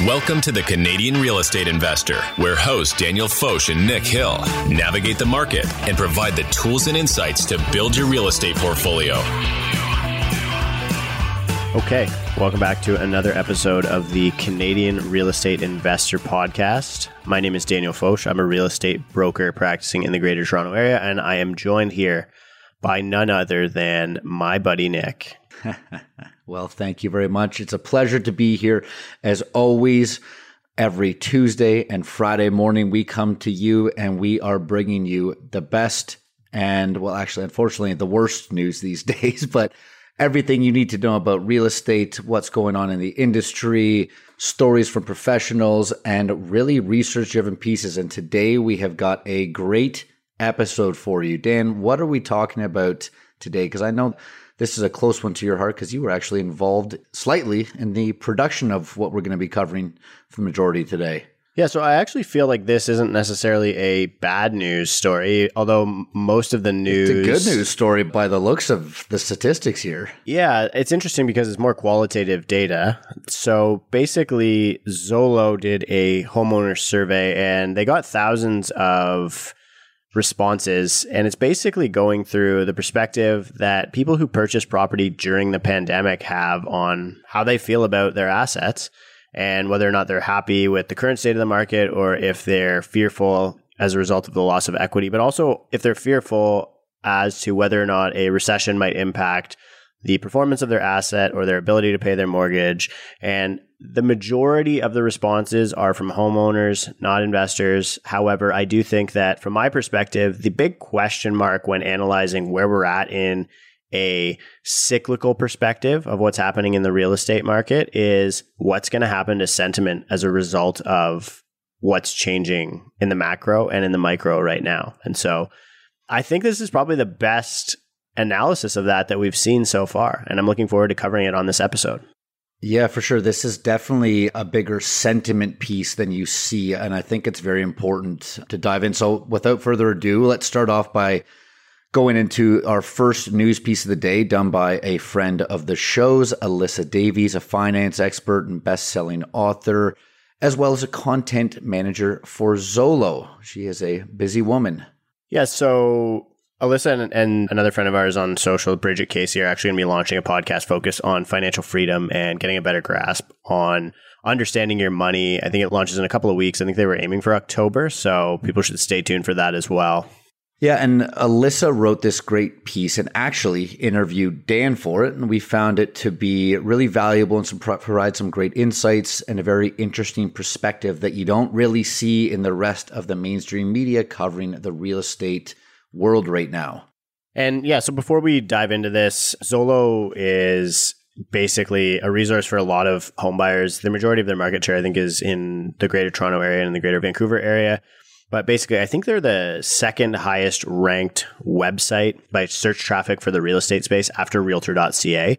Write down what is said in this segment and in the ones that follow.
Welcome to the Canadian Real Estate Investor, where hosts Daniel Foch and Nick Hill navigate the market and provide the tools and insights to build your real estate portfolio. Okay, welcome back to another episode of the Canadian Real Estate Investor Podcast. My name is Daniel Foch. I'm a real estate broker practicing in the Greater Toronto Area, and I am joined here by none other than my buddy Nick. well, thank you very much. It's a pleasure to be here. As always, every Tuesday and Friday morning, we come to you and we are bringing you the best and, well, actually, unfortunately, the worst news these days, but everything you need to know about real estate, what's going on in the industry, stories from professionals, and really research driven pieces. And today we have got a great episode for you. Dan, what are we talking about today? Because I know this is a close one to your heart because you were actually involved slightly in the production of what we're going to be covering for the majority today. Yeah, so I actually feel like this isn't necessarily a bad news story, although most of the news. It's a good news story by the looks of the statistics here. Yeah, it's interesting because it's more qualitative data. So basically, Zolo did a homeowner survey and they got thousands of responses. And it's basically going through the perspective that people who purchased property during the pandemic have on how they feel about their assets and whether or not they're happy with the current state of the market or if they're fearful as a result of the loss of equity, but also if they're fearful as to whether or not a recession might impact the performance of their asset or their ability to pay their mortgage. And the majority of the responses are from homeowners, not investors. However, I do think that from my perspective, the big question mark when analyzing where we're at in a cyclical perspective of what's happening in the real estate market is what's going to happen to sentiment as a result of what's changing in the macro and in the micro right now. And so I think this is probably the best analysis of that that we've seen so far. And I'm looking forward to covering it on this episode. Yeah, for sure. This is definitely a bigger sentiment piece than you see. And I think it's very important to dive in. So, without further ado, let's start off by going into our first news piece of the day done by a friend of the show's, Alyssa Davies, a finance expert and best selling author, as well as a content manager for Zolo. She is a busy woman. Yeah. So, Alyssa and, and, another friend of ours on social, Bridget Casey, are actually going to be launching a podcast focused on financial freedom and getting a better grasp on understanding your money. I think it launches in a couple of weeks. I think they were aiming for October, so people should stay tuned for that as well. Yeah, and Alyssa wrote this great piece and actually interviewed Dan for it, and we found it to be really valuable and some provide some great insights and a very interesting perspective that you don't really see in the rest of the mainstream media covering the real estate world right now. And yeah, so before we dive into this, Zolo is basically a resource for a lot of homebuyers. The majority of their market share, I think, is in the Greater Toronto area and the Greater Vancouver area. But basically, I think they're the second highest ranked website by search traffic for the real estate space after realtor.ca.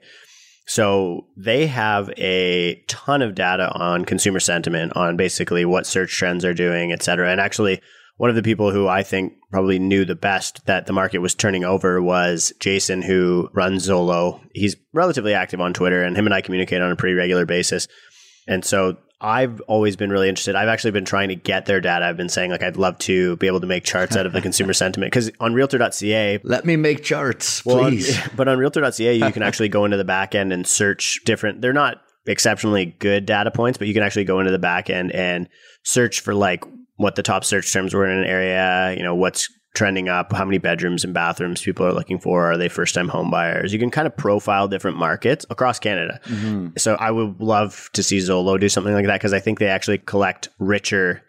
So they have a ton of data on consumer sentiment, on basically what search trends are doing, et cetera. And actually, one of the people who I think probably knew the best that the market was turning over was Jason, who runs Zolo. He's relatively active on Twitter, and him and I communicate on a pretty regular basis. And so I've always been really interested. I've actually been trying to get their data. I've been saying like I'd love to be able to make charts out of the consumer sentiment because on realtor.ca, let me make charts, please. on, but on realtor.ca, you can actually go into the back end and search different. They're not exceptionally good data points, but you can actually go into the back end and search for like what the top search terms were in an area, you know, what's trending up, how many bedrooms and bathrooms people are looking for, are they first time home buyers? You can kind of profile different markets across Canada. Mm-hmm. So I would love to see Zolo do something like that because I think they actually collect richer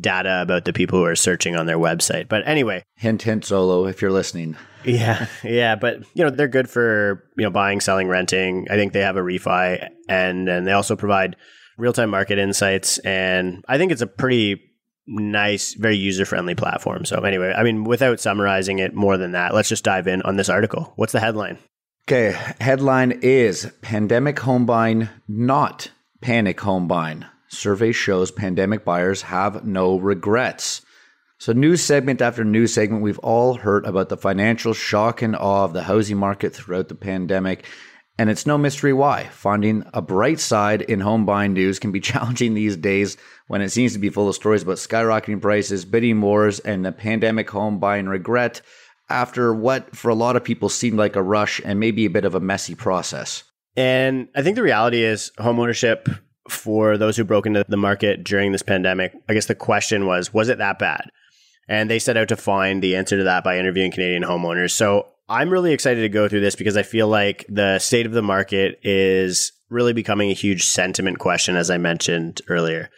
data about the people who are searching on their website. But anyway, hint hint Zolo if you're listening. yeah, yeah, but you know they're good for you know buying, selling, renting. I think they have a refi and and they also provide real time market insights. And I think it's a pretty nice, very user friendly platform. So, anyway, I mean, without summarizing it more than that, let's just dive in on this article. What's the headline? Okay, headline is Pandemic Home Buying Not Panic Home Buying. Survey shows pandemic buyers have no regrets. So, news segment after news segment, we've all heard about the financial shock and awe of the housing market throughout the pandemic. And it's no mystery why. Finding a bright side in home buying news can be challenging these days when it seems to be full of stories about skyrocketing prices, bidding wars, and the pandemic home buying regret after what for a lot of people seemed like a rush and maybe a bit of a messy process. And I think the reality is homeownership for those who broke into the market during this pandemic, I guess the question was, was it that bad? And they set out to find the answer to that by interviewing Canadian homeowners. So I'm really excited to go through this because I feel like the state of the market is really becoming a huge sentiment question, as I mentioned earlier.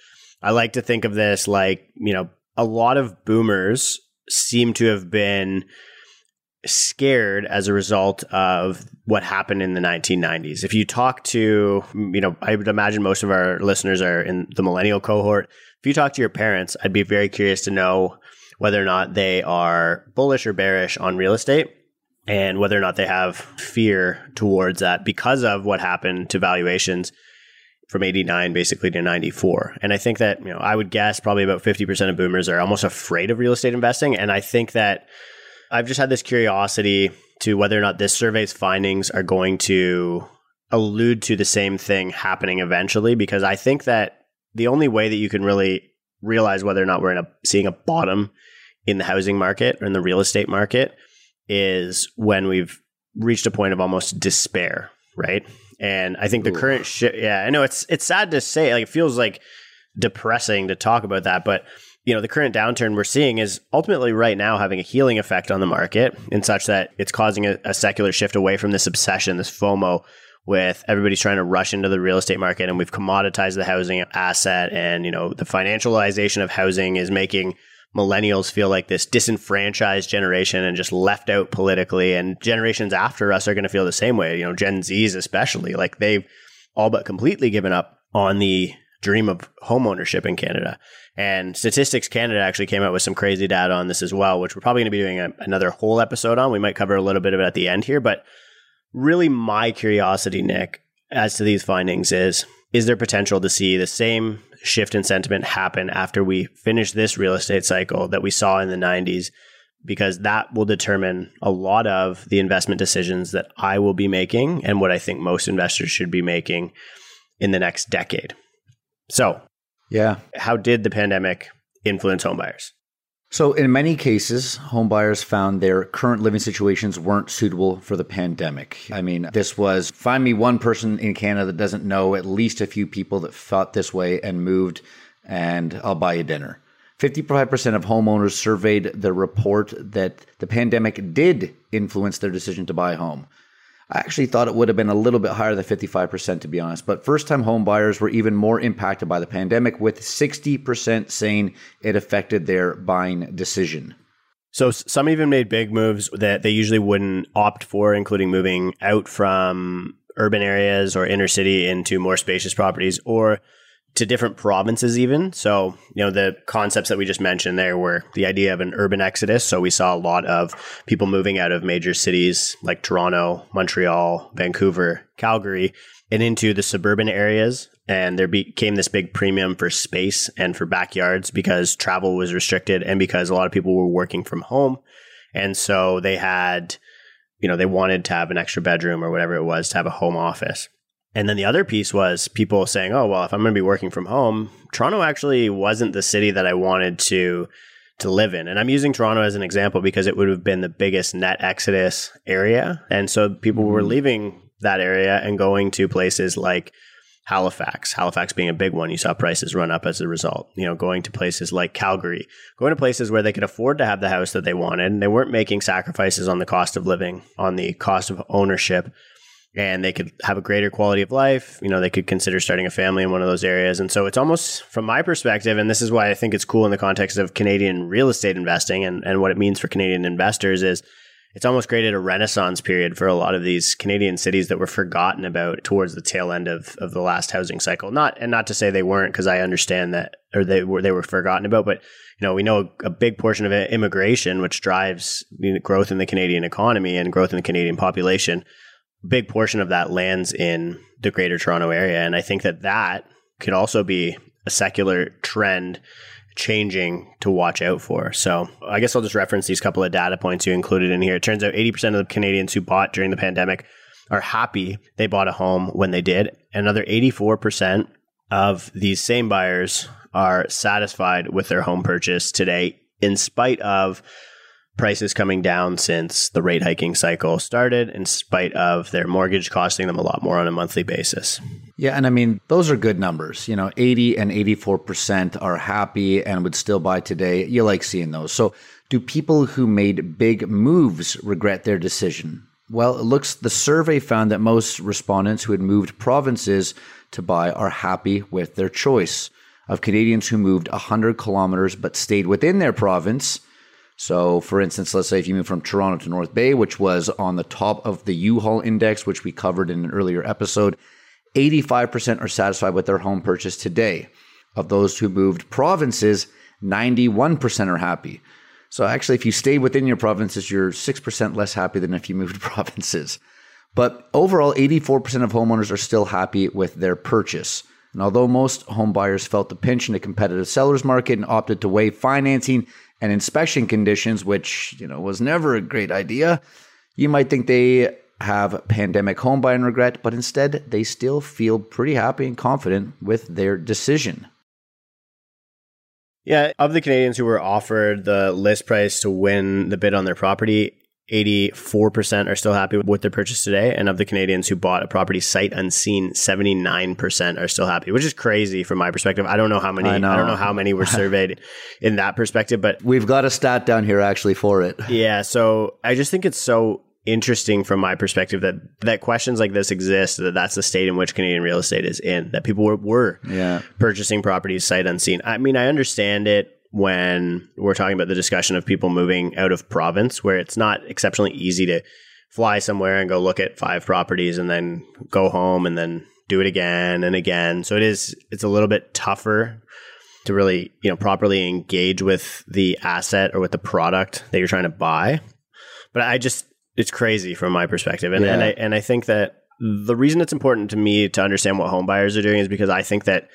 I like to think of this like, you know, a lot of boomers seem to have been scared as a result of what happened in the 1990s. If you talk to, you know, I would imagine most of our listeners are in the millennial cohort. If you talk to your parents, I'd be very curious to know whether or not they are bullish or bearish on real estate and whether or not they have fear towards that because of what happened to valuations from 89 basically to 94. And I think that, you know, I would guess probably about 50% of boomers are almost afraid of real estate investing and I think that I've just had this curiosity to whether or not this survey's findings are going to allude to the same thing happening eventually because I think that the only way that you can really realize whether or not we're in a seeing a bottom in the housing market or in the real estate market is when we've reached a point of almost despair, right? And I think the Ooh. current shit, yeah, I know it's it's sad to say, like it feels like depressing to talk about that, but you know, the current downturn we're seeing is ultimately right now having a healing effect on the market in such that it's causing a, a secular shift away from this obsession, this FOMO with everybody's trying to rush into the real estate market and we've commoditized the housing asset and, you know, the financialization of housing is making millennials feel like this disenfranchised generation and just left out politically and generations after us are going to feel the same way, you know, Gen Zs especially, like they've all but completely given up on the dream of home ownership in Canada. And Statistics Canada actually came out with some crazy data on this as well, which we're probably going to be doing a, another whole episode on. We might cover a little bit of it at the end here, but really my curiosity, Nick, as to these findings is is there potential to see the same shift in sentiment happen after we finish this real estate cycle that we saw in the 90s? Because that will determine a lot of the investment decisions that I will be making and what I think most investors should be making in the next decade. So, yeah. How did the pandemic influence homebuyers? So, in many cases, homebuyers found their current living situations weren't suitable for the pandemic. I mean, this was find me one person in Canada that doesn't know at least a few people that thought this way and moved, and I'll buy you dinner. 55% of homeowners surveyed the report that the pandemic did influence their decision to buy a home. I actually thought it would have been a little bit higher than 55%, to be honest. But first time home buyers were even more impacted by the pandemic, with 60% saying it affected their buying decision. So some even made big moves that they usually wouldn't opt for, including moving out from urban areas or inner city into more spacious properties or to different provinces even. So, you know, the concepts that we just mentioned there were the idea of an urban exodus. So we saw a lot of people moving out of major cities like Toronto, Montreal, Vancouver, Calgary, and into the suburban areas. And there became this big premium for space and for backyards because travel was restricted and because a lot of people were working from home. And so they had, you know, they wanted to have an extra bedroom or whatever it was to have a home office. And then the other piece was people saying, oh, well, if I'm going to be working from home, Toronto actually wasn't the city that I wanted to to live in. And I'm using Toronto as an example because it would have been the biggest net exodus area. And so people were mm-hmm. leaving that area and going to places like Halifax, Halifax being a big one. You saw prices run up as a result. You know, going to places like Calgary, going to places where they could afford to have the house that they wanted. And they weren't making sacrifices on the cost of living, on the cost of ownership and they could have a greater quality of life. You know, they could consider starting a family in one of those areas. And so it's almost from my perspective, and this is why I think it's cool in the context of Canadian real estate investing and, and what it means for Canadian investors is it's almost created a renaissance period for a lot of these Canadian cities that were forgotten about towards the tail end of, of the last housing cycle. Not and not to say they weren't, because I understand that or they were they were forgotten about, but you know, we know a, big portion of immigration, which drives growth in the Canadian economy and growth in the Canadian population big portion of that lands in the greater Toronto area. And I think that that could also be a secular trend changing to watch out for. So I guess I'll just reference these couple of data points you included in here. It turns out 80% of the Canadians who bought during the pandemic are happy they bought a home when they did. Another 84% of these same buyers are satisfied with their home purchase today, in spite of prices coming down since the rate hiking cycle started, in spite of their mortgage costing them a lot more on a monthly basis. Yeah, and I mean, those are good numbers. You know, 80 and 84% are happy and would still buy today. You like seeing those. So, do people who made big moves regret their decision? Well, it looks the survey found that most respondents who had moved provinces to buy are happy with their choice. Of Canadians who moved 100 kilometers but stayed within their province, so, for instance, let's say if you move from Toronto to North Bay, which was on the top of the U-Haul index, which we covered in an earlier episode, 85% are satisfied with their home purchase today. Of those who moved provinces, 91% are happy. So, actually, if you stay within your provinces, you're 6% less happy than if you moved provinces. But overall, 84% of homeowners are still happy with their purchase. And although most home buyers felt the pinch in a competitive seller's market and opted to waive financing and inspection conditions, which, you know, was never a great idea, you might think they have pandemic home buying regret, but instead they still feel pretty happy and confident with their decision. Yeah, of the Canadians who were offered the list price to win the bid on their property, 84% are still happy with their purchase today. And of the Canadians who bought a property sight unseen, 79% are still happy, which is crazy from my perspective. I don't know how many, I, know. I don't know how many were surveyed in that perspective, but we've got a stat down here actually for it. Yeah. So I just think it's so interesting from my perspective that that questions like this exist that that's the state in which Canadian real estate is in that people were, were yeah. purchasing properties sight unseen. I mean, I understand it when we're talking about the discussion of people moving out of province, where it's not exceptionally easy to fly somewhere and go look at five properties and then go home and then do it again and again. So it is it's a little bit tougher to really, you know, properly engage with the asset or with the product that you're trying to buy. But I just it's crazy from my perspective. And, yeah. and I and I think that the reason it's important to me to understand what home buyers are doing is because I think that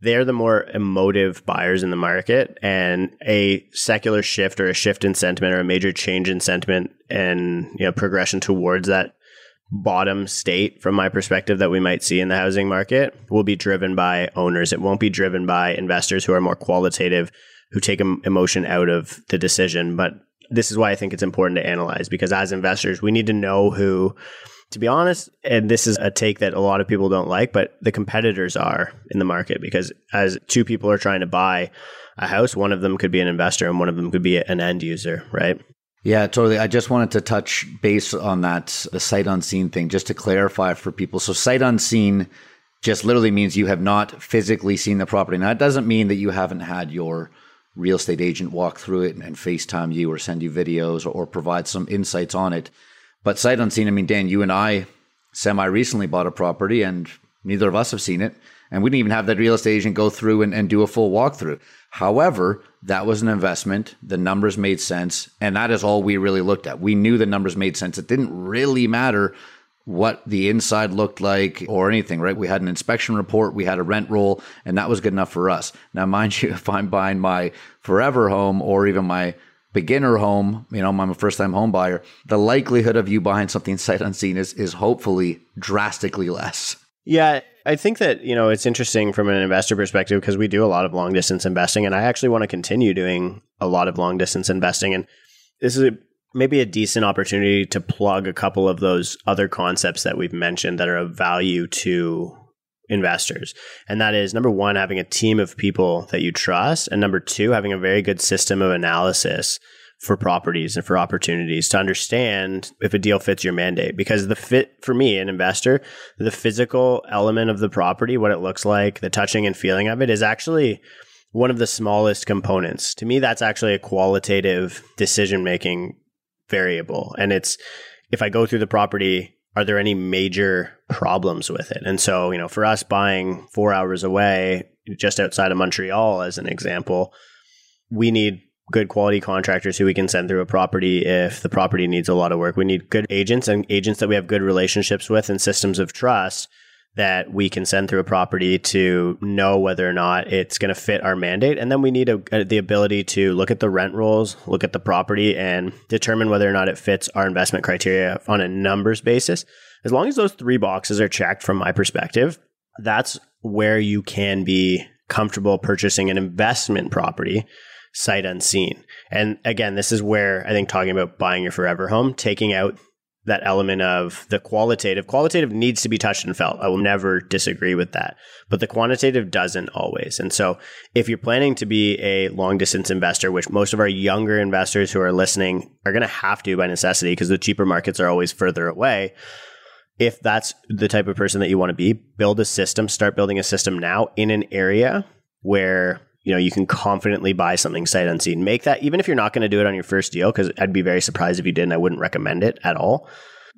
they're the more emotive buyers in the market and a secular shift or a shift in sentiment or a major change in sentiment and you know progression towards that bottom state from my perspective that we might see in the housing market will be driven by owners. It won't be driven by investors who are more qualitative who take emotion out of the decision. But this is why I think it's important to analyze because as investors we need to know who to be honest, and this is a take that a lot of people don't like, but the competitors are in the market because as two people are trying to buy a house, one of them could be an investor and one of them could be an end user, right? Yeah, totally. I just wanted to touch base on that, the sight unseen thing, just to clarify for people. So, sight unseen just literally means you have not physically seen the property. Now, it doesn't mean that you haven't had your real estate agent walk through it and, and FaceTime you or send you videos or, or provide some insights on it. But sight unseen, I mean, Dan, you and I semi recently bought a property and neither of us have seen it. And we didn't even have that real estate agent go through and, and do a full walkthrough. However, that was an investment. The numbers made sense. And that is all we really looked at. We knew the numbers made sense. It didn't really matter what the inside looked like or anything, right? We had an inspection report, we had a rent roll, and that was good enough for us. Now, mind you, if I'm buying my forever home or even my beginner home, you know, I'm a first time home buyer, the likelihood of you buying something sight unseen is, is hopefully drastically less. Yeah, I think that, you know, it's interesting from an investor perspective because we do a lot of long distance investing and I actually want to continue doing a lot of long distance investing. And this is a, maybe a decent opportunity to plug a couple of those other concepts that we've mentioned that are of value to investors. And that is number one, having a team of people that you trust. And number two, having a very good system of analysis for properties and for opportunities to understand if a deal fits your mandate. Because the fit for me, an investor, the physical element of the property, what it looks like, the touching and feeling of it is actually one of the smallest components. To me, that's actually a qualitative decision making variable. And it's if I go through the property are there any major problems with it? And so, you know, for us buying four hours away, just outside of Montreal, as an example, we need good quality contractors who we can send through a property if the property needs a lot of work. We need good agents and agents that we have good relationships with and systems of trust that we can send through a property to know whether or not it's going to fit our mandate. And then we need a, a, the ability to look at the rent rolls, look at the property, and determine whether or not it fits our investment criteria on a numbers basis. as long as those three boxes are checked from my perspective, that's where you can be comfortable purchasing an investment property sight unseen. And again, this is where I think talking about buying your forever home, taking out that element of the qualitative. Qualitative needs to be touched and felt. I will never disagree with that. But the quantitative doesn't always. And so if you're planning to be a long distance investor, which most of our younger investors who are listening are going to have to by necessity because the cheaper markets are always further away. If that's the type of person that you want to be, build a system, start building a system now in an area where you know you can confidently buy something sight unseen. Make that even if you're not going to do it on your first deal because i'd be very surprised if you didn't i wouldn't recommend it at all.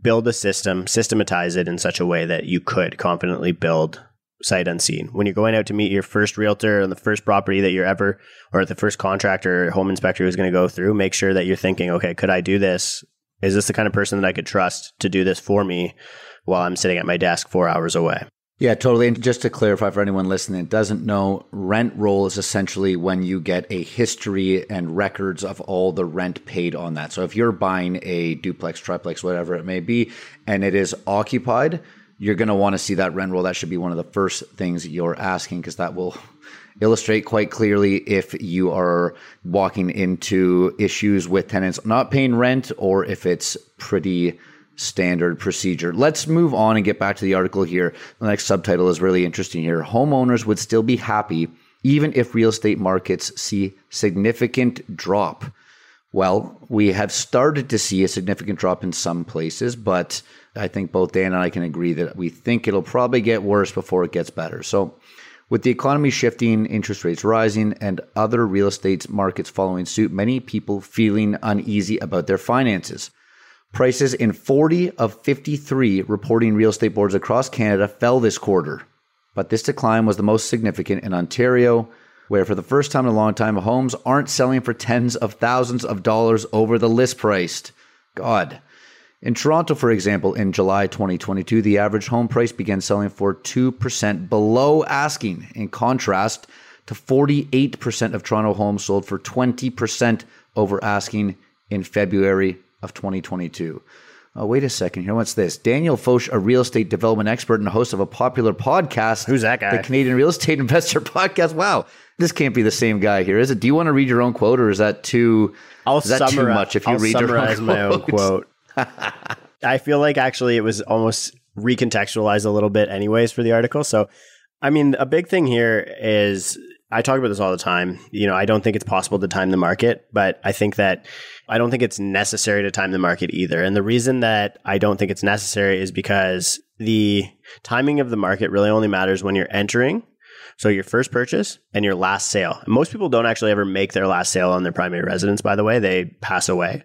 Build a system systematize it in such a way that you could confidently build sight unseen. When you're going out to meet your first realtor on the first property that you're ever or the first contractor or home inspector who's going to go through make sure that you're thinking okay could i do this? Is this the kind of person that i could trust to do this for me while i'm sitting at my desk four hours away yeah, totally. And just to clarify for anyone listening that doesn't know, rent roll is essentially when you get a history and records of all the rent paid on that. So if you're buying a duplex, triplex, whatever it may be, and it is occupied, you're going to want to see that rent roll. That should be one of the first things you're asking because that will illustrate quite clearly if you are walking into issues with tenants not paying rent or if it's pretty standard procedure. Let's move on and get back to the article here. The next subtitle is really interesting here. Homeowners would still be happy even if real estate markets see significant drop. Well, we have started to see a significant drop in some places, but I think both Dan and I can agree that we think it'll probably get worse before it gets better. So, with the economy shifting, interest rates rising, and other real estate markets following suit, many people feeling uneasy about their finances. Prices in 40 of 53 reporting real estate boards across Canada fell this quarter, but this decline was the most significant in Ontario, where for the first time in a long time, homes aren't selling for tens of thousands of dollars over the list price. God. In Toronto, for example, in July 2022, the average home price began selling for 2% below asking, in contrast to 48% of Toronto homes sold for 20% over asking in February of 2022. Oh, uh, wait a second here. What's this? Daniel Foch, a real estate development expert and host of a popular podcast. Who's that guy? The Canadian Real Estate Investor Podcast. Wow. This can't be the same guy here, is it? Do you want to read your own quote or is that too, I'll is that too much if you I'll read your own summarize my own quote? I feel like actually it was almost recontextualized a little bit anyways for the article. So, I mean, a big thing here is I talk about this all the time. You know, I don't think it's possible to time the market, but I think that I don't think it's necessary to time the market either. And the reason that I don't think it's necessary is because the timing of the market really only matters when you're entering. So your first purchase and your last sale. Most people don't actually ever make their last sale on their primary residence, by the way. They pass away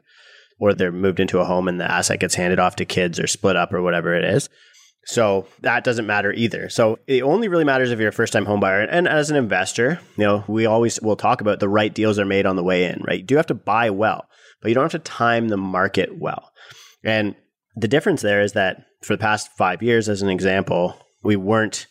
or they're moved into a home and the asset gets handed off to kids or split up or whatever it is. So that doesn't matter either. So it only really matters if you're a first time home buyer. And as an investor, you know, we always will talk about the right deals are made on the way in, right? You do have to buy well but you don't have to time the market well. And the difference there is that for the past five years, as an example, we weren't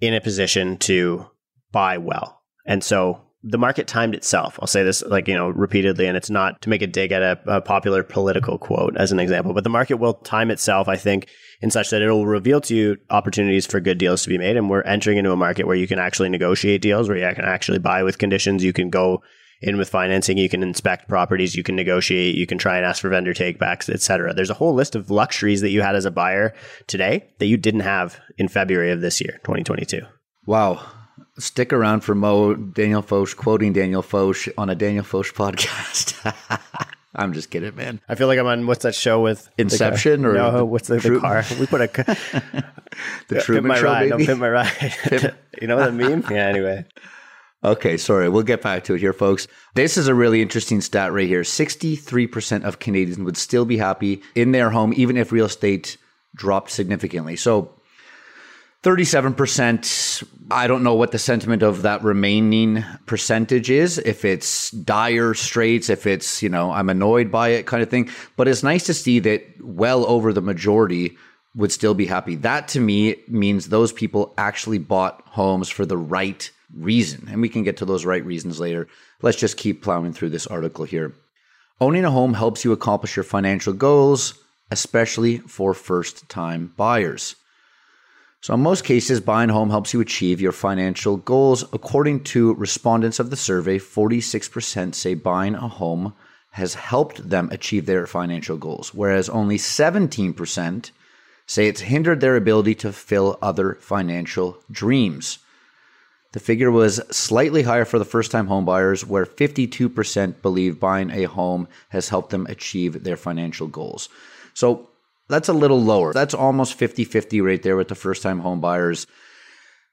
in a position to buy well. And so the market timed itself. I'll say this like, you know, repeatedly, and it's not to make a dig at a, a, popular political quote as an example, but the market will time itself, I think, in such that it'll reveal to you opportunities for good deals to be made. And we're entering into a market where you can actually negotiate deals, where you can actually buy with conditions. You can go in with financing, you can inspect properties, you can negotiate, you can try and ask for vendor takebacks, etc. There's a whole list of luxuries that you had as a buyer today that you didn't have in February of this year, 2022. Wow. Stick around for Mo Daniel Foch quoting Daniel Foch on a Daniel Foch podcast. I'm just kidding, man. I feel like I'm on what's that show with Inception or no? What's the, the car? We put a the Truman Show, ride. baby. No, my ride. you know that meme? Yeah. Anyway, Okay, sorry. We'll get back to it here, folks. This is a really interesting stat right here. 63% of Canadians would still be happy in their home, even if real estate dropped significantly. So 37%, I don't know what the sentiment of that remaining percentage is, if it's dire straits, if it's, you know, I'm annoyed by it kind of thing. But it's nice to see that well over the majority would still be happy. That to me means those people actually bought homes for the right reason. And we can get to those right reasons later. Let's just keep plowing through this article here. Owning a home helps you accomplish your financial goals, especially for first time buyers. So, in most cases, buying a home helps you achieve your financial goals. According to respondents of the survey, 46% say buying a home has helped them achieve their financial goals, whereas only 17% say it's hindered their ability to fulfill other financial dreams. The figure was slightly higher for the first time homebuyers, where 52% believe buying a home has helped them achieve their financial goals. So that's a little lower. That's almost 50 50 right there with the first time home buyers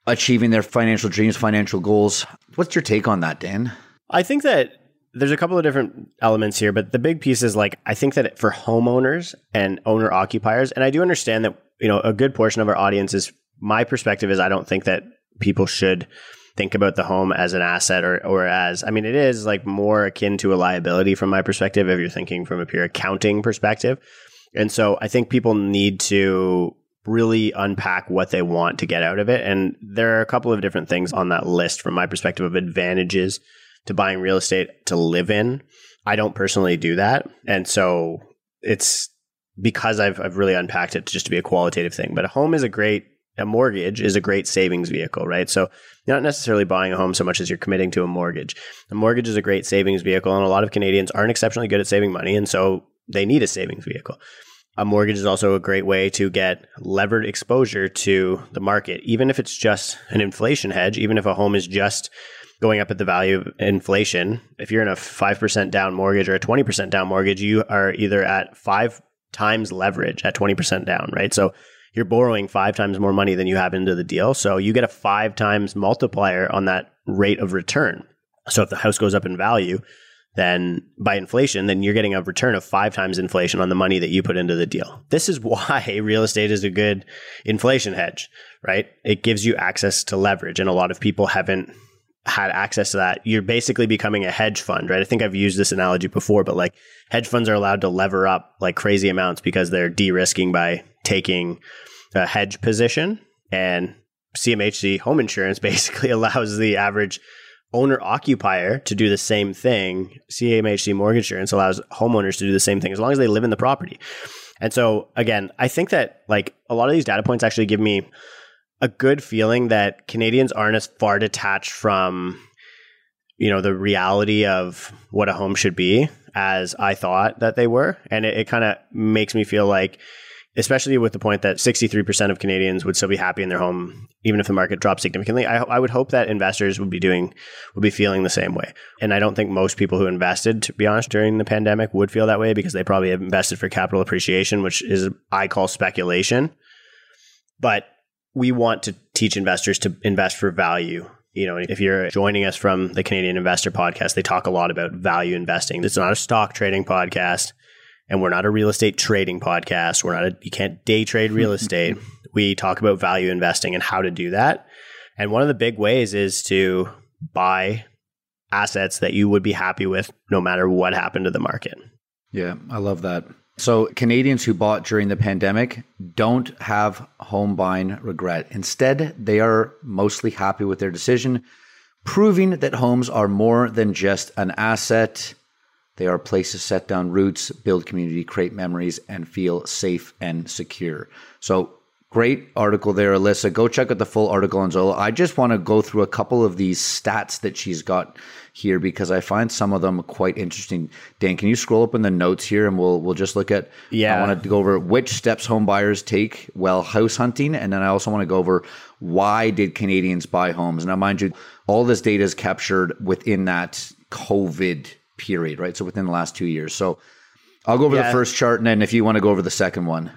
achieving their financial dreams, financial goals. What's your take on that, Dan? I think that there's a couple of different elements here, but the big piece is like, I think that for homeowners and owner occupiers, and I do understand that, you know, a good portion of our audience is my perspective is I don't think that people should think about the home as an asset or, or as, I mean, it is like more akin to a liability from my perspective if you're thinking from a pure accounting perspective. And so I think people need to really unpack what they want to get out of it. And there are a couple of different things on that list from my perspective of advantages to buying real estate to live in. I don't personally do that. And so it's because I've, I've really unpacked it just to be a qualitative thing. But a home is a great, a mortgage is a great savings vehicle, right? So you're not necessarily buying a home so much as you're committing to a mortgage. A mortgage is a great savings vehicle, and a lot of Canadians aren't exceptionally good at saving money. And so they need a savings vehicle. A mortgage is also a great way to get levered exposure to the market, even if it's just an inflation hedge, even if a home is just going up at the value of inflation. If you're in a 5% down mortgage or a 20% down mortgage, you are either at five times leverage at 20% down, right? So you're borrowing five times more money than you have into the deal. So you get a five times multiplier on that rate of return. So if the house goes up in value, then by inflation, then you're getting a return of five times inflation on the money that you put into the deal. This is why real estate is a good inflation hedge, right? It gives you access to leverage, and a lot of people haven't had access to that. You're basically becoming a hedge fund, right? I think I've used this analogy before, but like hedge funds are allowed to lever up like crazy amounts because they're de risking by taking a hedge position. And CMHC home insurance basically allows the average owner occupier to do the same thing. CMHC mortgage insurance allows homeowners to do the same thing as long as they live in the property. And so again, I think that like a lot of these data points actually give me a good feeling that Canadians aren't as far detached from you know the reality of what a home should be as I thought that they were. And it, it kind of makes me feel like especially with the point that 63% of Canadians would still be happy in their home, even if the market drops significantly. I, I, would hope that investors would be doing, would be feeling the same way. And I don't think most people who invested, to be honest, during the pandemic would feel that way because they probably have invested for capital appreciation, which is, I call speculation. But we want to teach investors to invest for value. You know, if you're joining us from the Canadian Investor Podcast, they talk a lot about value investing. It's not a stock trading podcast and we're not a real estate trading podcast. We're not a, you can't day trade real estate. we talk about value investing and how to do that. And one of the big ways is to buy assets that you would be happy with no matter what happened to the market. Yeah, I love that. So, Canadians who bought during the pandemic don't have home buying regret. Instead, they are mostly happy with their decision, proving that homes are more than just an asset. They are a place to set down roots, build community, create memories, and feel safe and secure. So, great article there, Alyssa. Go check out the full article on Zolo. I just want to go through a couple of these stats that she's got here because I find some of them quite interesting. Dan, can you scroll up in the notes here and we'll we'll just look at yeah. I want to go over which steps home buyers take while house hunting and then I also want to go over why did Canadians buy homes. Now mind you, all this data is captured within that COVID period, right? So within the last two years. So I'll go over yeah. the first chart, and then if you want to go over the second one.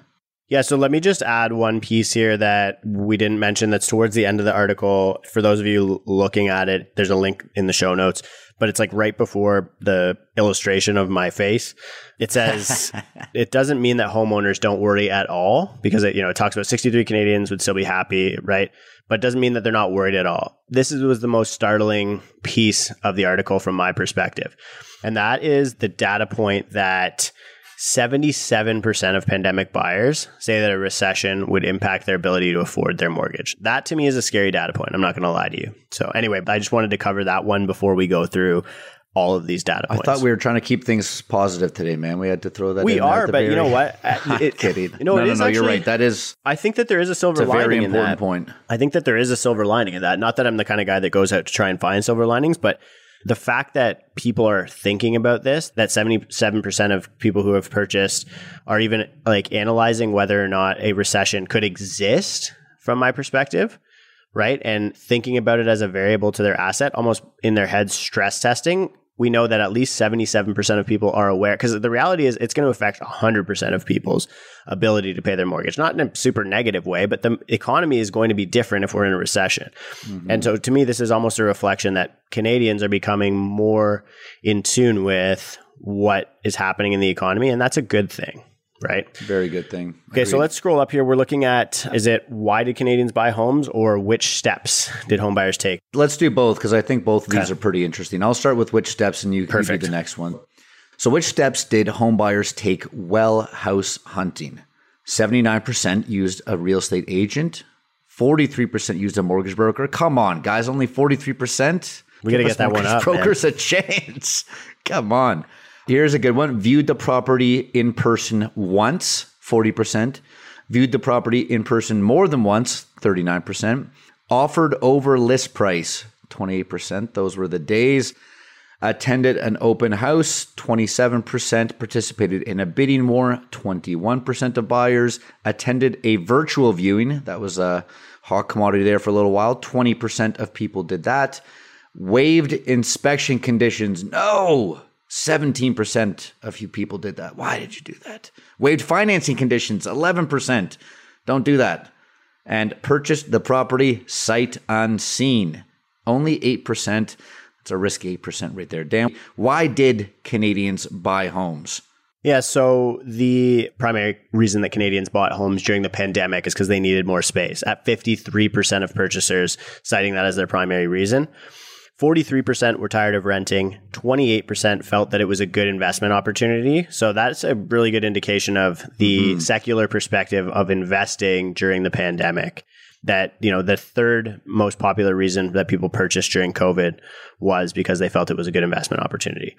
Yeah, so let me just add one piece here that we didn't mention that's towards the end of the article. For those of you looking at it, there's a link in the show notes, but it's like right before the illustration of my face. It says it doesn't mean that homeowners don't worry at all because it, you know, it talks about 63 Canadians would still be happy, right? But doesn't mean that they're not worried at all. This is, was the most startling piece of the article from my perspective. And that is the data point that 77% of pandemic buyers say that a recession would impact their ability to afford their mortgage. That to me is a scary data point. I'm not going to lie to you. So, anyway, I just wanted to cover that one before we go through all of these data points. I thought we were trying to keep things positive today, man. We had to throw that. We in there at are, but you know what? It- kidding. you know, no, no, no. you're right. That is I think that there is a silver it's a very lining in important that. point. I think that there is a silver lining in that. Not that I'm the kind of guy that goes out to try and find silver linings, but the fact that people are thinking about this, that 77% of people who have purchased are even like analyzing whether or not a recession could exist from my perspective, right? And thinking about it as a variable to their asset, almost in their head stress testing. We know that at least 77% of people are aware because the reality is it's going to affect 100% of people's ability to pay their mortgage. Not in a super negative way, but the economy is going to be different if we're in a recession. Mm-hmm. And so to me, this is almost a reflection that Canadians are becoming more in tune with what is happening in the economy. And that's a good thing, right? Very good thing. Okay, so let's scroll up here. We're looking at is it why did Canadians buy homes or which steps did home buyers take? Let's do both because I think both of these are pretty interesting. I'll start with which steps, and you, you do the next one. So, which steps did home buyers take well house hunting? Seventy nine percent used a real estate agent. Forty three percent used a mortgage broker. Come on, guys, only forty three percent. We gotta get that one up, man. Brokers a chance. Come on. Here's a good one. Viewed the property in person once. Forty percent. Viewed the property in person more than once. Thirty nine percent. Offered over list price. Twenty eight percent. Those were the days attended an open house 27% participated in a bidding war 21% of buyers attended a virtual viewing that was a hot commodity there for a little while 20% of people did that waived inspection conditions no 17% of you people did that why did you do that waived financing conditions 11% don't do that and purchased the property sight unseen only 8% it's a risky 8% right there. Damn. Why did Canadians buy homes? Yeah, so the primary reason that Canadians bought homes during the pandemic is because they needed more space. At 53% of purchasers citing that as their primary reason. 43% were tired of renting. 28% felt that it was a good investment opportunity. So that's a really good indication of the mm-hmm. secular perspective of investing during the pandemic. That, you know, the third most popular reason that people purchased during COVID was because they felt it was a good investment opportunity.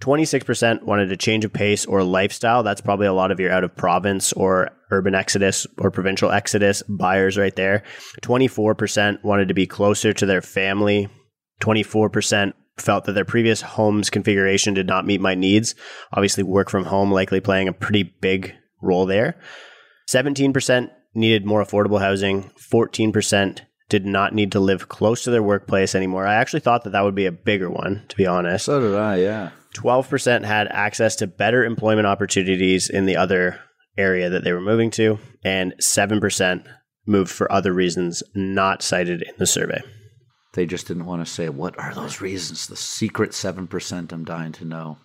26% wanted a change of pace or lifestyle. That's probably a lot of your out of province or urban exodus or provincial exodus buyers right there. 24% wanted to be closer to their family. 24% felt that their previous home's configuration did not meet my needs. Obviously, work from home likely playing a pretty big role there. 17% needed more affordable housing. 14% did not need to live close to their workplace anymore. I actually thought that that would be a bigger one, to be honest. So did I, yeah. 12% had access to better employment opportunities in the other area that they were moving to, and 7% moved for other reasons not cited in the survey. They just didn't want to say, what are those reasons? The secret 7% I'm dying to know.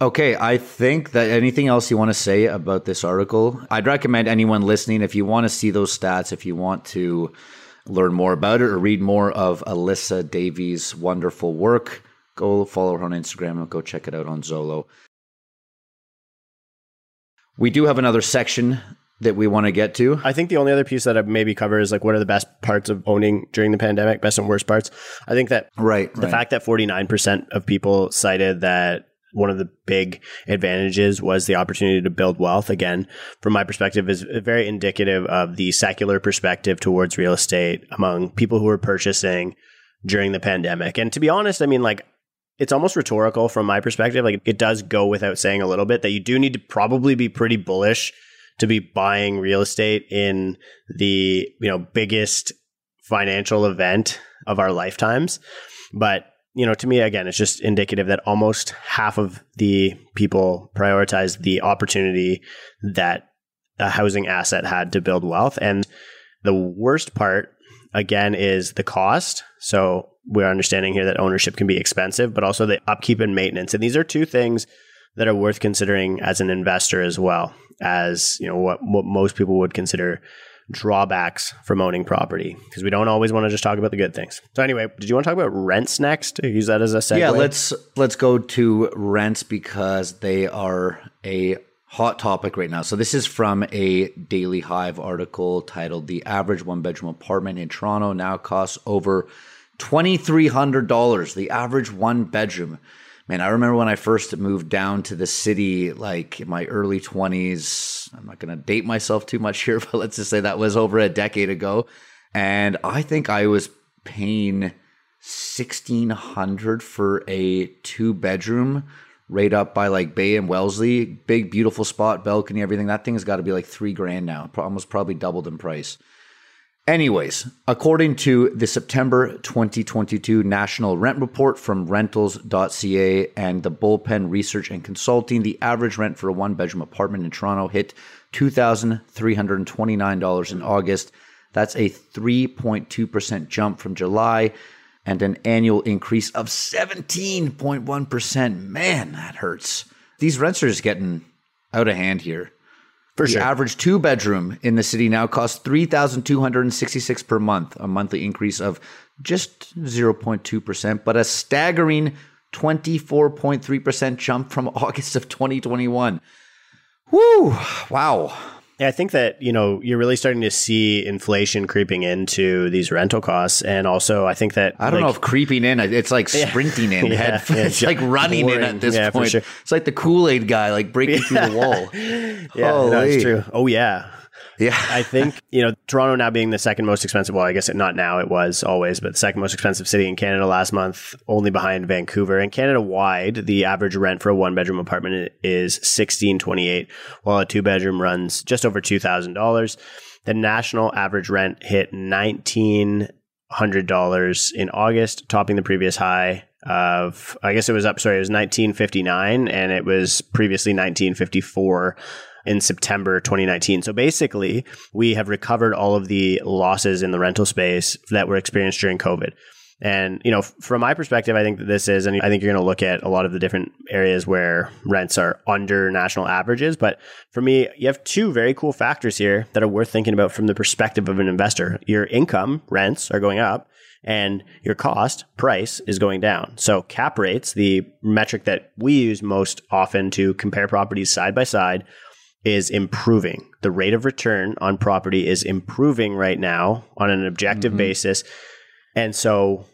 Okay, I think that anything else you want to say about this article, I'd recommend anyone listening, if you want to see those stats, if you want to learn more about it or read more of Alyssa Davies' wonderful work, go follow her on Instagram and go check it out on Zolo. We do have another section that we want to get to. I think the only other piece that I maybe cover is like what are the best parts of owning during the pandemic, best and worst parts. I think that Right. the fact that 49% of people cited that one of the big advantages was the opportunity to build wealth again from my perspective is very indicative of the secular perspective towards real estate among people who are purchasing during the pandemic and to be honest i mean like it's almost rhetorical from my perspective like it does go without saying a little bit that you do need to probably be pretty bullish to be buying real estate in the you know biggest financial event of our lifetimes but you know, to me, again, it's just indicative that almost half of the people prioritize the opportunity that a housing asset had to build wealth. And the worst part, again, is the cost. So we're understanding here that ownership can be expensive, but also the upkeep and maintenance. And these are two things that are worth considering as an investor as well as, you know, what, what most people would consider drawbacks from owning property because we don't always want to just talk about the good things. So anyway, did you want to talk about rents next? Use that as a segue. Yeah, let's let's go to rents because they are a hot topic right now. So this is from a Daily Hive article titled "The Average One Bedroom Apartment in Toronto Now Costs Over $2,300, the average one bedroom. Man, I remember when I first moved down to the city, like in my early 20s. I'm not going to date myself too much here, but let's just say that was over a decade ago. And I think I was paying 1600 for a two bedroom right up by like Bay and Wellesley. Big, beautiful spot, balcony, everything. That thing's got to be like three grand now, almost probably doubled in price. Anyways, according to the September 2022 National Rent Report from rentals.ca and the Bullpen Research and Consulting, the average rent for a one bedroom apartment in Toronto hit $2,329 in August. That's a 3.2% jump from July and an annual increase of 17.1%. Man, that hurts. These rents are just getting out of hand here. For the sure. average two bedroom in the city now costs 3266 per month, a monthly increase of just 0.2%, but a staggering 24.3% jump from August of 2021. Woo! Wow. Yeah, I think that, you know, you're really starting to see inflation creeping into these rental costs. And also, I think that. I don't like, know if creeping in, it's like sprinting in. Yeah, head, yeah, it's like running in at this Yeah, point. sure. It's like the Kool Aid guy, like breaking through the wall. Yeah, no, Holy. true. Oh, yeah. Yeah. I think, you know, Toronto now being the second most expensive, well, I guess it, not now, it was always, but the second most expensive city in Canada last month, only behind Vancouver. And Canada wide, the average rent for a one bedroom apartment is sixteen twenty eight, while a two bedroom runs just over $2,000. The national average rent hit nineteen hundred dollars in August, topping the previous high of I guess it was up. Sorry, it was nineteen fifty nine, and it was previously nineteen fifty four in September 2019. So basically, we have recovered all of the losses in the rental space that were experienced during COVID. And, you know, from my perspective, I think that this is, and I think you're going to look at a lot of the different areas where rents are under national averages. But for me, you have two very cool factors here that are worth thinking about from the perspective of an investor. Your income, rents are going up and your cost price is going down. So cap rates, the metric that we use most often to compare properties side by side, is improving. The rate of return on property is improving right now on an objective mm-hmm. basis. And so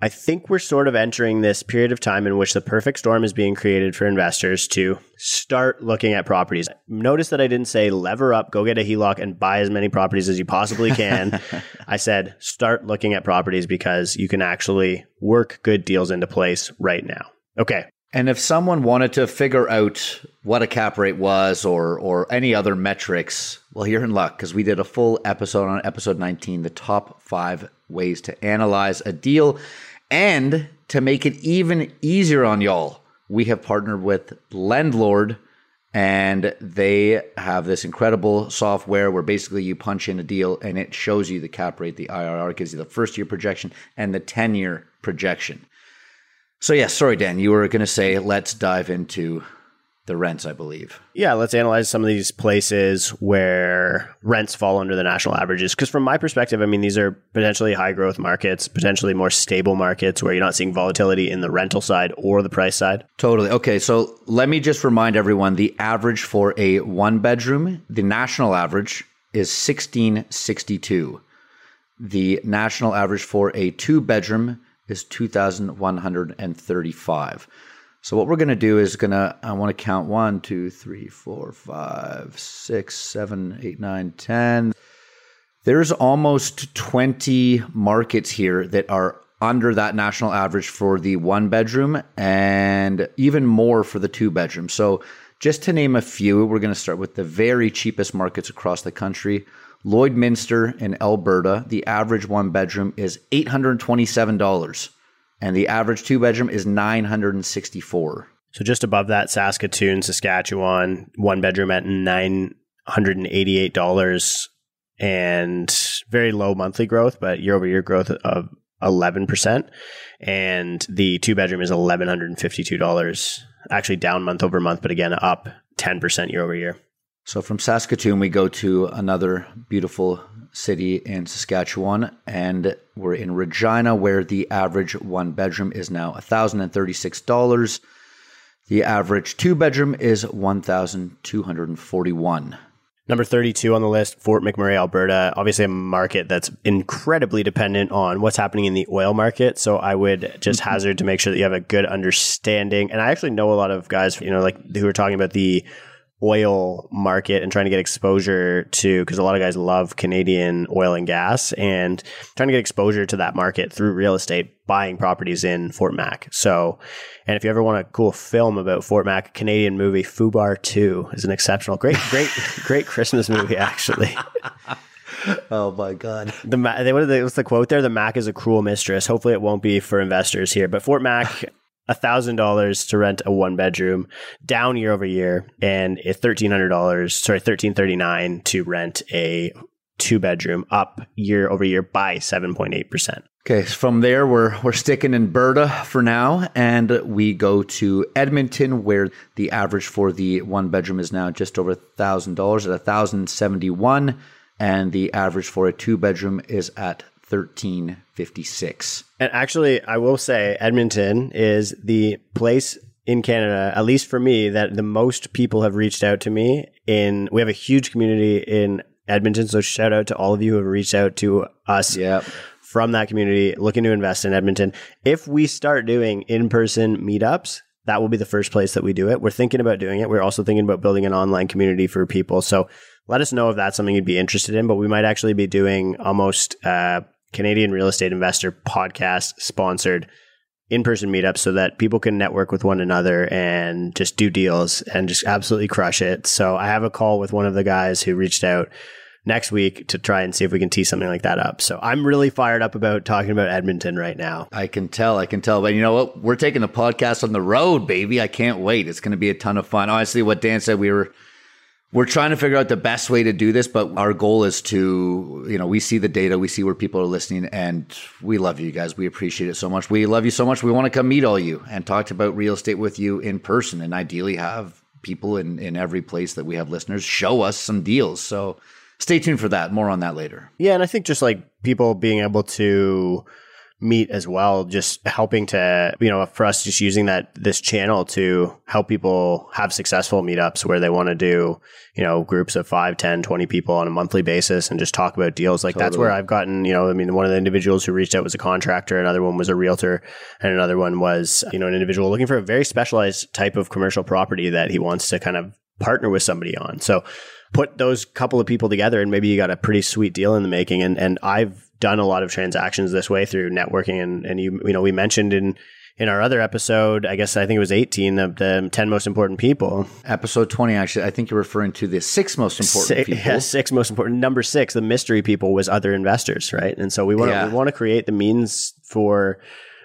I think we're sort of entering this period of time in which the perfect storm is being created for investors to start looking at properties. Notice that I didn't say lever up, go get a HELOC and buy as many properties as you possibly can. I said start looking at properties because you can actually work good deals into place right now. Okay. And if someone wanted to figure out what a cap rate was or or any other metrics, well, you're in luck because we did a full episode on episode 19, the top five ways to analyze a deal. And to make it even easier on y'all, we have partnered with Lendlord and they have this incredible software where basically you punch in a deal and it shows you the cap rate, the IRR gives you the first year projection and the 10 year projection. So yeah, sorry, Dan, you were going to say let's dive into the rents, I believe. Yeah, let's analyze some of these places where rents fall under the national averages. Because from my perspective, I mean, these are potentially high growth markets, potentially more stable markets where you're not seeing volatility in the rental side or the price side. Totally. Okay, so let me just remind everyone the average for a one bedroom, the national average is 1662. The national average for a two bedroom is 2135. So what we're going to do is going to, I want to count one, two, three, four, five, six, seven, eight, nine, ten. There's almost 20 markets here that are under that national average for the one bedroom and even more for the two bedroom. So just to name a few, we're going to start with the very cheapest markets across the country. Lloydminster in Alberta, the average one bedroom is $827 and the average two bedroom is 964. So just above that, Saskatoon, Saskatchewan, one bedroom at $988 and very low monthly growth, but year over year growth of 11%. And the two bedroom is $1,152, actually down month over month, but again, up 10% year over year. So from Saskatoon, we go to another beautiful city in Saskatchewan, and we're in Regina, where the average one bedroom is now $1,036. The average two bedroom is $1,241. Number 32 on the list, Fort McMurray, Alberta. Obviously, a market that's incredibly dependent on what's happening in the oil market. So I would just mm-hmm. hazard to make sure that you have a good understanding. And I actually know a lot of guys, you know, like who are talking about the oil market and trying to get exposure to because a lot of guys love Canadian oil and gas and trying to get exposure to that market through real estate buying properties in Fort Mac. So, and if you ever want a cool film about Fort Mac, Canadian movie Fubar 2 is an exceptional great great great Christmas movie actually. oh my god. The they what what's the quote there? The Mac is a cruel mistress. Hopefully it won't be for investors here, but Fort Mac $1,000 to rent a one bedroom down year over year and $1,300, sorry, 1,339 to rent a two bedroom up year over year by 7.8%. Okay, so from there we're we're sticking in Berta for now, and we go to Edmonton, where the average for the one bedroom is now just over thousand dollars at thousand seventy one, and the average for a two bedroom is at 1356. And actually, I will say Edmonton is the place in Canada, at least for me, that the most people have reached out to me in we have a huge community in Edmonton, so shout out to all of you who have reached out to us yep. from that community looking to invest in Edmonton. If we start doing in-person meetups, that will be the first place that we do it. We're thinking about doing it. We're also thinking about building an online community for people. So let us know if that's something you'd be interested in. But we might actually be doing almost uh, Canadian Real Estate Investor podcast sponsored in person meetups so that people can network with one another and just do deals and just absolutely crush it. So I have a call with one of the guys who reached out next week to try and see if we can tee something like that up. So I'm really fired up about talking about Edmonton right now. I can tell, I can tell. But you know what? We're taking the podcast on the road, baby. I can't wait. It's going to be a ton of fun. Honestly, what Dan said, we were we're trying to figure out the best way to do this, but our goal is to, you know, we see the data, we see where people are listening, and we love you guys. We appreciate it so much. We love you so much. We want to come meet all you and talk about real estate with you in person, and ideally have people in in every place that we have listeners show us some deals. So stay tuned for that. More on that later. Yeah, and I think just like people being able to meet as well just helping to you know for us just using that this channel to help people have successful meetups where they want to do you know groups of 5 10 20 people on a monthly basis and just talk about deals. Like totally. that's where i've gotten you know i mean one of the individuals who reached out was a contractor another one was a realtor and another one was you know an individual looking for a very specialized type of commercial property that he wants to kind of partner with somebody on. So put those couple of people together and maybe you got a pretty sweet deal in the making. And and I've done a lot of transactions this way through networking and, and you you know we mentioned in in our other episode, I guess I think it was 18 of the 10 most important people. Episode 20, actually, I think you're referring to the six most important six, people. Yeah, six most important. Number six, the mystery people was other investors, right? And so we want to yeah. we want to create the means for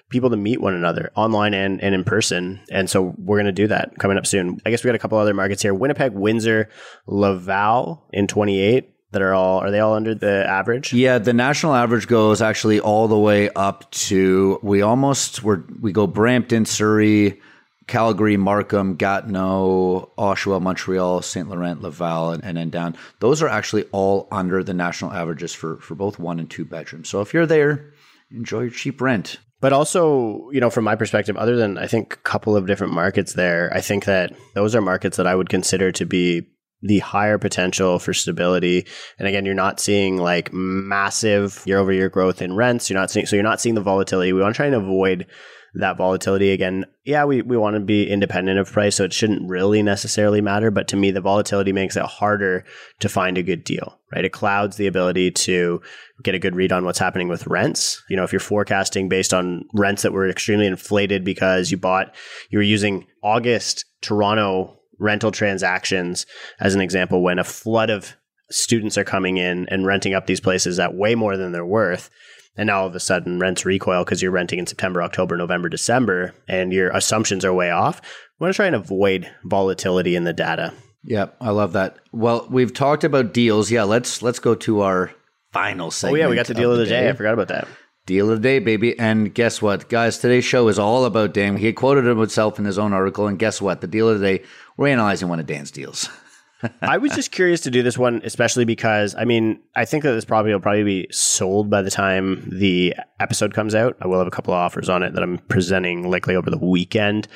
people to meet one another online and, and in person. And so we're going to do that coming up soon. I guess we got a couple other markets here Winnipeg, Windsor, Laval in 28 that are all are they all under the average? Yeah, the national average goes actually all the way up to we almost we we go Brampton, Surrey, Calgary, Markham, Gatineau, Oshawa, Montreal, St. Laurent, Laval, and, and then down. Those are actually all under the national averages for for both one and two bedrooms. So if you're there, enjoy your cheap rent. But also, you know, from my perspective, other than I think a couple of different markets there, I think that those are markets that I would consider to be the higher potential for stability. And again, you're not seeing like massive year over year growth in rents. You're not seeing, so you're not seeing the volatility. We want to try and avoid that volatility again. Yeah, we, we want to be independent of price, so it shouldn't really necessarily matter. But to me, the volatility makes it harder to find a good deal, right? It clouds the ability to get a good read on what's happening with rents. You know, if you're forecasting based on rents that were extremely inflated because you bought, you were using August Toronto rental transactions as an example when a flood of students are coming in and renting up these places at way more than they're worth and now all of a sudden rents recoil because you're renting in September, October, November, December, and your assumptions are way off. We want to try and avoid volatility in the data. Yep, I love that. Well, we've talked about deals. Yeah, let's let's go to our final segment. Oh yeah, we got the deal of the, of the day. day. I forgot about that. Deal of the day, baby. And guess what, guys? Today's show is all about Dan. He quoted himself in his own article. And guess what? The deal of the day, we're analyzing one of Dan's deals. I was just curious to do this one, especially because I mean, I think that this probably will probably be sold by the time the episode comes out. I will have a couple of offers on it that I'm presenting likely over the weekend.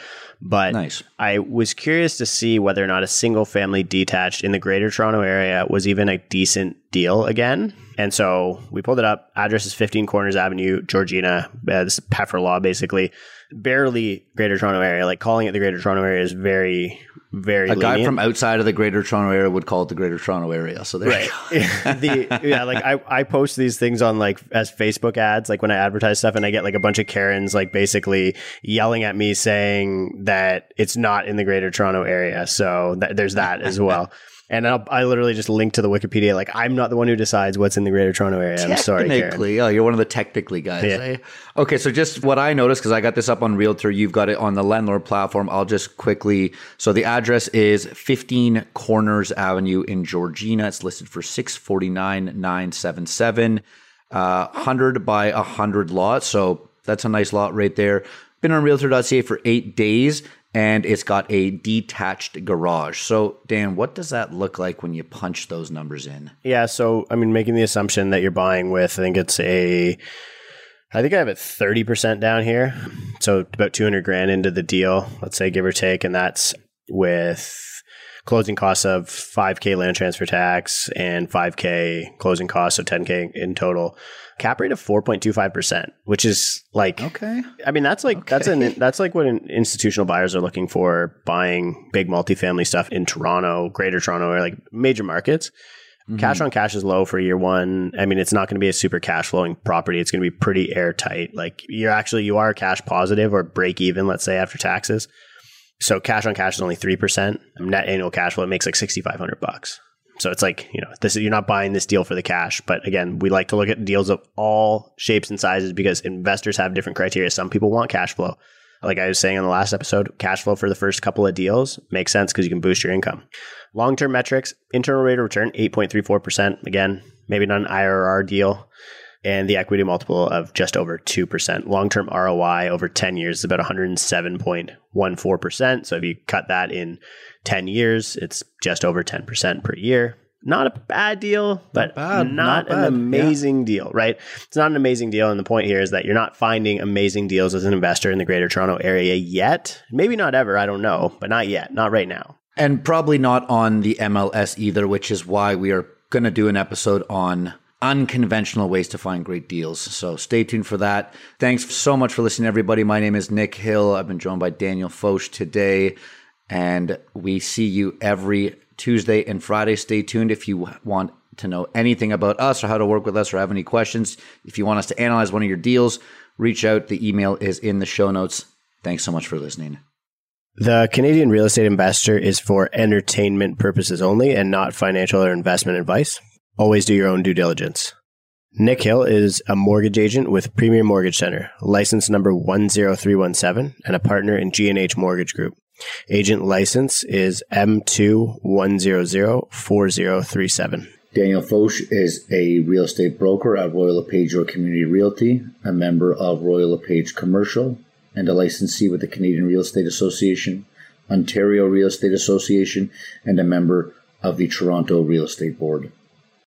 But Nice. I was curious to see whether or not a single family detached in the greater Toronto area was even a decent deal again. And so we pulled it up. Address is 15 Corners Avenue, Georgina. Uh, this is Pefferlaw, basically. Barely greater Toronto area. Like calling it the greater Toronto area is very, very A guy from outside of the Greater Toronto area would call it the Greater Toronto area. So there, Right. the yeah, like I, I post these things on like as Facebook ads, like when I advertise stuff, and I get like a bunch of Karens like basically yelling at me saying that it's not in the Greater Toronto area. So th- there's that as well. And I'll, I literally just link to the Wikipedia. Like I'm not the one who decides what's in the Greater Toronto area. I'm sorry. Technically, oh, you're one of the technically guys. Yeah. eh? Okay, so just what I noticed because I got this up on Realtor, you've got it on the Lendlord platform. I'll just quickly. So the address is 15 Corners Avenue in Georgina. It's listed for 649,977, uh, 100 by 100 lot. So that's a nice lot right there. Been on Realtor.ca for eight days. And it's got a detached garage. So, Dan, what does that look like when you punch those numbers in? Yeah, so I mean, making the assumption that you're buying with, I think it's a, I think I have it thirty percent down here, so about two hundred grand into the deal, let's say give or take, and that's with closing costs of five k land transfer tax and five k closing costs, so ten k in total. Cap rate of four point two five percent, which is like Okay. I mean, that's like that's an that's like what an institutional buyers are looking for buying big multifamily stuff in Toronto, Greater Toronto, or like major markets. Mm-hmm. Cash on cash is low for year one. I mean, it's not going to be a super cash flowing property. It's going to be pretty airtight. Like you're actually you are cash positive or break even, let's say after taxes. So cash on cash is only three percent. Net annual cash flow it makes like sixty five hundred bucks. So it's like you know this you're not buying this deal for the cash, but again, we like to look at deals of all shapes and sizes because investors have different criteria. Some people want cash flow. Like I was saying in the last episode, cash flow for the first couple of deals makes sense because you can boost your income. Long term metrics, internal rate of return, 8.34%. Again, maybe not an IRR deal. And the equity multiple of just over 2%. Long term ROI over 10 years is about 107.14%. So if you cut that in 10 years, it's just over 10% per year. Not a bad deal, but bad, not, not an amazing deal, right? It's not an amazing deal. And the point here is that you're not finding amazing deals as an investor in the greater Toronto area yet. Maybe not ever. I don't know, but not yet. Not right now. And probably not on the MLS either, which is why we are going to do an episode on unconventional ways to find great deals. So stay tuned for that. Thanks so much for listening, everybody. My name is Nick Hill. I've been joined by Daniel Foch today, and we see you every Tuesday and Friday. Stay tuned if you want to know anything about us or how to work with us or have any questions. If you want us to analyze one of your deals, reach out. The email is in the show notes. Thanks so much for listening. The Canadian real estate investor is for entertainment purposes only and not financial or investment advice. Always do your own due diligence. Nick Hill is a mortgage agent with Premier Mortgage Center, license number 10317, and a partner in G&H Mortgage Group. Agent license is M21004037. Daniel Foch is a real estate broker at Royal LePage Your Community Realty, a member of Royal LePage Commercial, and a licensee with the Canadian Real Estate Association, Ontario Real Estate Association, and a member of the Toronto Real Estate Board.